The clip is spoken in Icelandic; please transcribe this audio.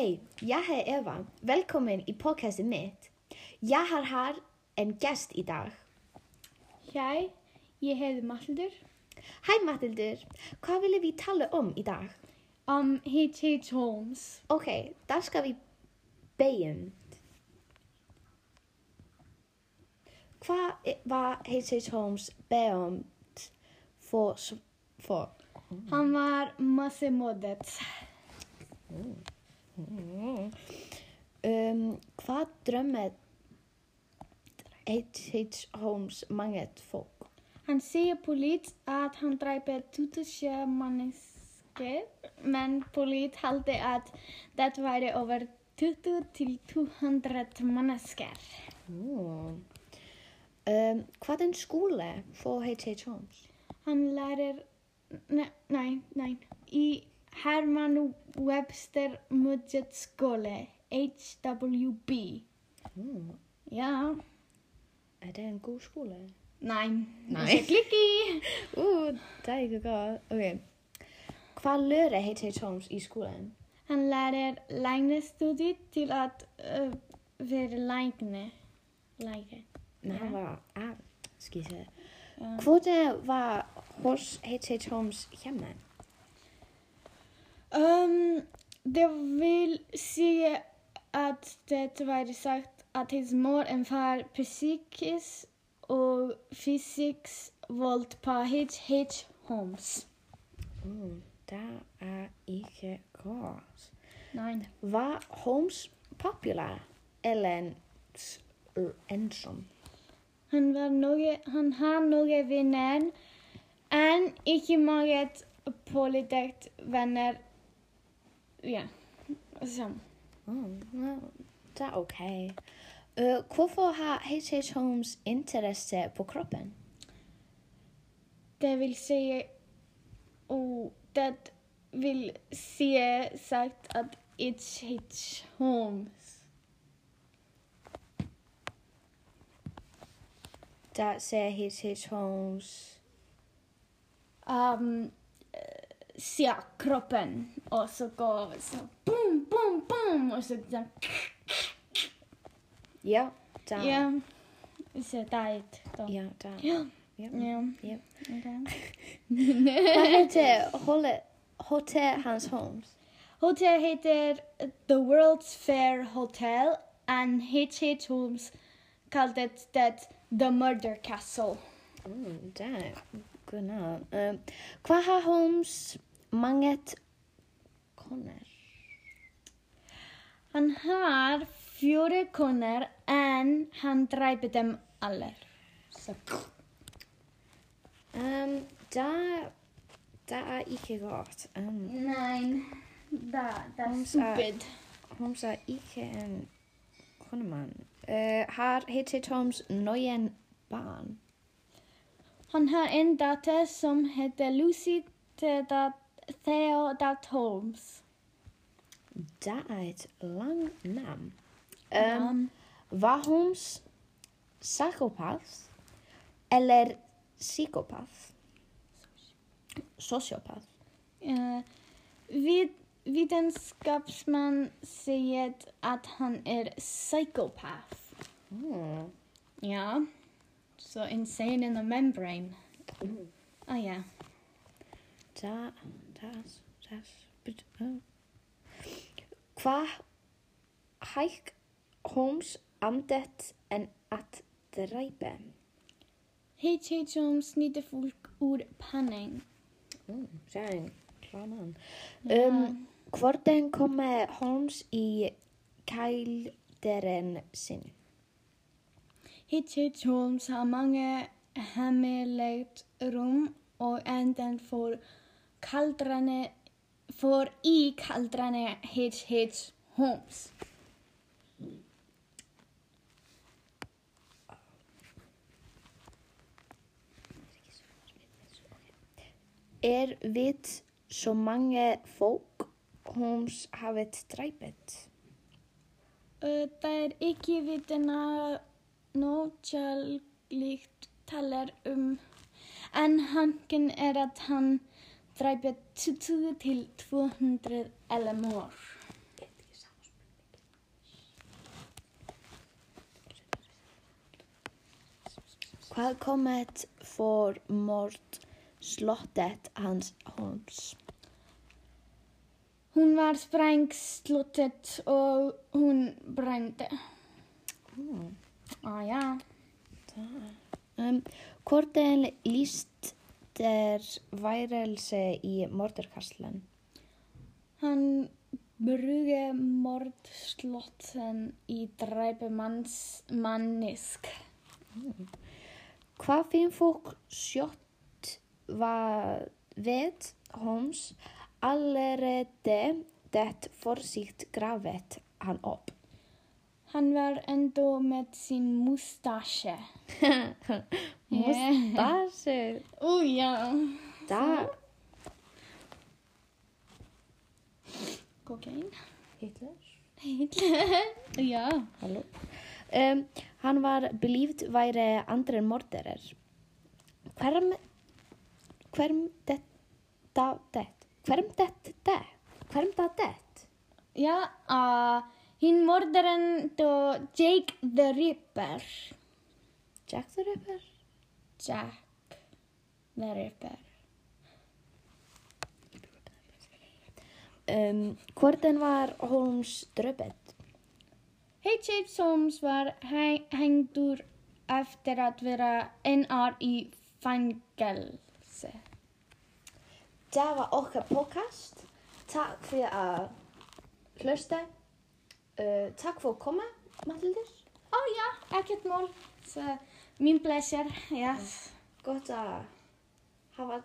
Hej, jag är Eva. Välkommen i podcastet mitt. Jag har här en gäst idag. Hej, jeg heter Mathildur. Hej Mathildur, vad vill vi tala om idag? Om H.H. Holmes. Okej, där ska vi börja. Vad var H.H. Holmes berömt för? för? Han var massemordet. Mm. Um, vad drömmer H.H. Holmes många folk? Han säger polit att han dräper tusen människor, men polit halde att det var över 20 till 200 människor. Mm. Um, vad en skola för H.H. Holmes? Han lärer, nej, nej, nej, i Herman Webster Mudget Skole, HWB. Mm. Ja, Är det en god skola? nej, Nej. det är klicky. Uh, det är inte gott. Okej. Vad lärde H.H. Holmes i skolan? Han lærer legnestudiet til at øh, være legne. Lege. När han Ja. var av, ska jag säga. Ja. Vad var hos H.H. Holmes hemma? Um, det vill säga att det var sagt att hans mor en far psykisk och fysisk vold på hans, hans homes. Mm, det är inte bra. Nej. Var Holmes populär eller ensam? Han, var några, han har några vänner, än inte många politiskt vänner Ja, sånn. Mm, ja, det är okej. Uh, varför har H.H. Holmes intresse på kroppen? Det vil si Og det vil si sagt at hits homes. Der säger H.H. Holmes... Um, siakroppen och så går så boom, boom, boom och så där. Ja, där. Ja. Så tajt då. Ja, där. Ja. Ja. ja. Vad heter hållet? Hotel Hans Holmes? Hotel heter The World's Fair Hotel and H. H. Holmes called it that The Murder Castle. Oh, damn. Genau. Ähm, Quaha Holmes Manget koner. Han har fjóri koner en hann dræpi dem allir. Så. Um, der, der er ikke godt. Um, Nej, der, der er stupid. Hun er ikke en konemann. Uh, eh, har hedder Toms nøgen barn. Han har en datter som heter Lucy, der Theodat Holmes. Dat lang naam. Um, ehm, waar Holmes psychopath? eller psychopaat? wie Uh, dat man ziet dat hij er hmm. Ja. So insane in the membrane. Oh ja. Yeah. Det, det, det. Hvað hæk Holmes andet en at dræpe? H.H. Holmes snitter folk ur penning. Mm, det er en klar mann. Ja. Um, hvordan kommer Holmes i kælderen sin? H.H. Holmes har mange hemmeligt rum og enden for kaldrene for i kaldrene H.H. Holmes. Er við så mange folk Holmes hafið? Uh, det er ikke vitende noe likt taler om en hanken er at han dræpja 20 til 200 LMOR. Hvað komet for mort slottet hans Holmes? Hún var sprengt slottet og hún brendi. Ája. Mm. Ah, um, hvort er líst der værelse i morderkastlen? Han bruger mordslotten i dreipe mannisk. Hvað finn fólk sjótt var ved Holmes allerede det forsikt gravet han opp? Han var ändå med sin mustasje. Mustache. Oh ja. Da. Kokain. Hitler. Hitler. ja. Hallo. Um, han var believed væri andre morderer. Hverm, hverm detta det? Hverm dette det? Hverm da det? Ja, uh, hin morderen då Jake the Ripper. Jack the Ripper? Jack the Ripper. Um, hvorden var Holmes dröpet? H.H. Holmes var hengdur eftir að vera einn ár í fangelse. Det var okkar podcast. Takk fyrir að hlusta. Uh, takk fyrir að koma, Matildur. Ó oh, ja, ekkert mál. Så min pleasure, yes. Gott að hafa